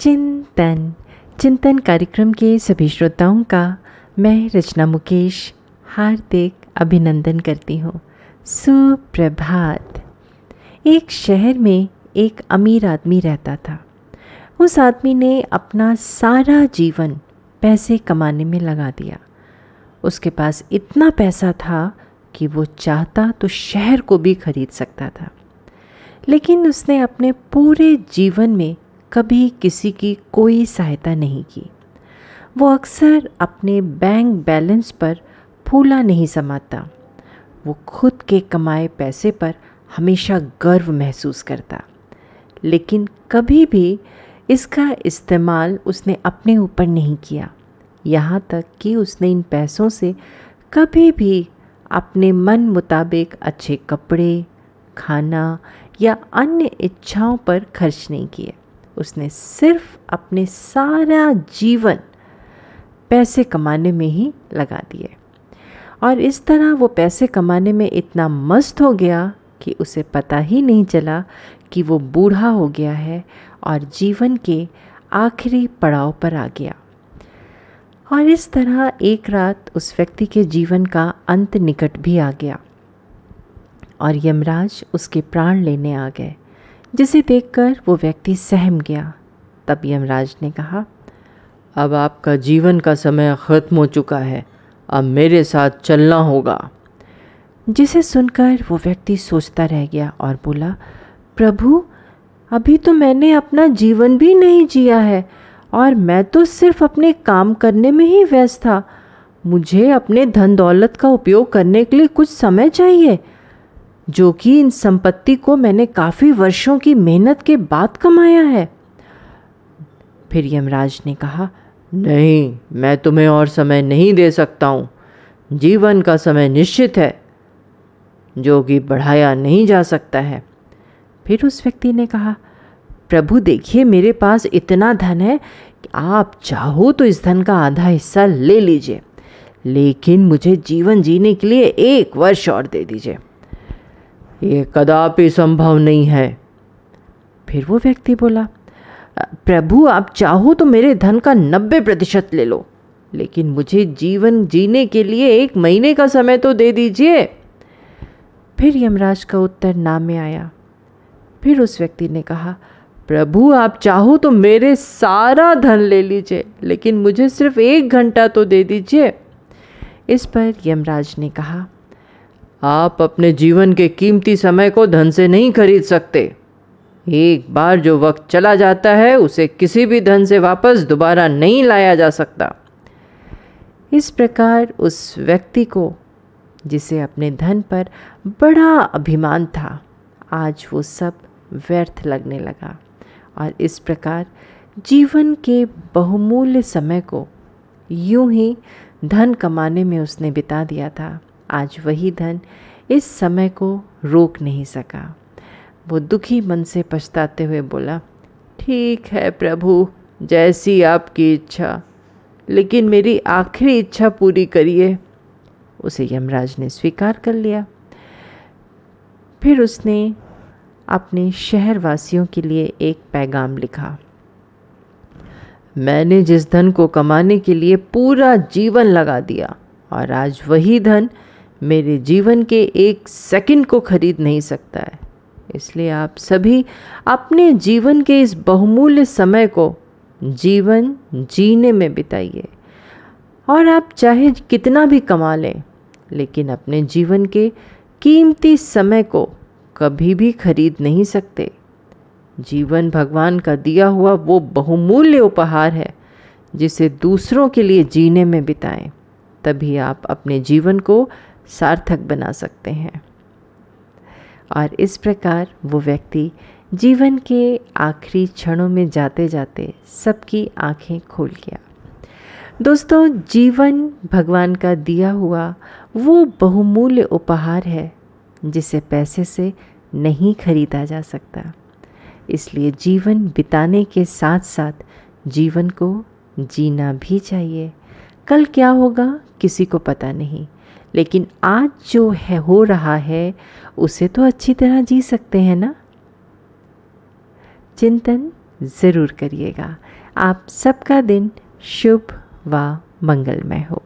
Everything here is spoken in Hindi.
चिंतन। चिंतन कार्यक्रम के सभी श्रोताओं का मैं रचना मुकेश हार्दिक अभिनंदन करती हूँ। सुप्रभात। एक शहर में एक अमीर आदमी रहता था। उस आदमी ने अपना सारा जीवन पैसे कमाने में लगा दिया। उसके पास इतना पैसा था कि वो चाहता तो शहर को भी खरीद सकता था। लेकिन उसने अपने पूरे जीवन में कभी किसी की कोई सहायता नहीं की। वो अक्सर अपने बैंक बैलेंस पर फूला नहीं समाता। वो खुद के कमाए पैसे पर हमेशा गर्व महसूस करता। लेकिन कभी भी इसका इस्तेमाल उसने अपने ऊपर नहीं किया। यहाँ तक कि उसने इन पैसों से कभी भी अपने मन मुताबिक अच्छे कपड़े, खाना या अन्य इच्छाओं पर खर्च नहीं किए उसने सिर्फ़ अपने सारा जीवन पैसे कमाने में ही लगा दिए। और इस तरह वो पैसे कमाने में इतना मस्त हो गया कि उसे पता ही नहीं चला कि वो बूढ़ा हो गया है और जीवन के आखिरी पड़ाव पर आ गया। और इस तरह एक रात उस व्यक्ति के जीवन का अंत निकट भी आ गया और यमराज उसके प्राण लेने आ गए। जिसे देखकर वो व्यक्ति सहम गया। तब यमराज ने कहा, अब आपका जीवन का समय ख़त्म हो चुका है। अब मेरे साथ चलना होगा। जिसे सुनकर वो व्यक्ति सोचता रह गया और बोला, प्रभु, अभी तो मैंने अपना जीवन भी नहीं जिया है और मैं तो सिर्फ़ अपने काम करने में ही व्यस्त था। मुझे अपने धन दौलत का उपयोग करने के लिए कुछ समय चाहिए। जो कि इन संपत्ति को मैंने काफ़ी वर्षों की मेहनत के बाद कमाया है। फिर यमराज ने कहा, नहीं, मैं तुम्हें और समय नहीं दे सकता हूँ। जीवन का समय निश्चित है। जो कि बढ़ाया नहीं जा सकता है। फिर उस व्यक्ति ने कहा, प्रभु, देखिए, मेरे पास इतना धन है कि आप चाहो तो इस धन का आधा हिस्सा ले लीजिए, लेकिन मुझे जीवन जीने के लिए एक वर्ष और दे दीजिए। ये कदापि संभव नहीं है। फिर वो व्यक्ति बोला, प्रभु, आप चाहो तो मेरे धन का नब्बे प्रतिशत ले लो, लेकिन मुझे जीवन जीने के लिए एक महीने का समय तो दे दीजिए। फिर यमराज का उत्तर ना में आया। फिर उस व्यक्ति ने कहा, प्रभु, आप चाहो तो मेरे सारा धन ले लीजिए, लेकिन मुझे सिर्फ़ एक घंटा तो दे दीजिए। इस पर यमराज ने कहा आप अपने जीवन के कीमती समय को धन से नहीं खरीद सकते। एक बार जो वक्त चला जाता है, उसे किसी भी धन से वापस दोबारा नहीं लाया जा सकता। इस प्रकार उस व्यक्ति को, जिसे अपने धन पर बड़ा अभिमान था, आज वो सब व्यर्थ लगने लगा और इस प्रकार जीवन के बहुमूल्य समय को यूँ ही धन कमाने में उसने बिता दिया था। आज वही धन इस समय को रोक नहीं सका। वो दुखी मन से पछताते हुए बोला, ठीक है प्रभु, जैसी आपकी इच्छा, लेकिन मेरी आखिरी इच्छा पूरी करिए। उसे यमराज ने स्वीकार कर लिया। फिर उसने अपने शहरवासियों के लिए एक पैगाम लिखा, मैंने जिस धन को कमाने के लिए पूरा जीवन लगा दिया और आज वही धन मेरे जीवन के एक सेकंड को खरीद नहीं सकता है। इसलिए आप सभी अपने जीवन के इस बहुमूल्य समय को जीवन जीने में बिताइए। और आप चाहे कितना भी कमा लें, लेकिन अपने जीवन के कीमती समय को कभी भी खरीद नहीं सकते। जीवन भगवान का दिया हुआ वो बहुमूल्य उपहार है, जिसे दूसरों के लिए जीने में बिताएँ। तभी आप अपने जीवन को सार्थक बना सकते हैं। और इस प्रकार वो व्यक्ति जीवन के आखिरी क्षणों में जाते जाते सबकी आँखें खोल गया। दोस्तों, जीवन भगवान का दिया हुआ वो बहुमूल्य उपहार है, जिसे पैसे से नहीं खरीदा जा सकता। इसलिए जीवन बिताने के साथ साथ जीवन को जीना भी चाहिए। कल क्या होगा, किसी को पता नहीं। लेकिन आज जो है, हो रहा है, उसे तो अच्छी तरह जी सकते हैं ना? चिंतन ज़रूर करिएगा। आप सबका दिन शुभ व मंगलमय हो।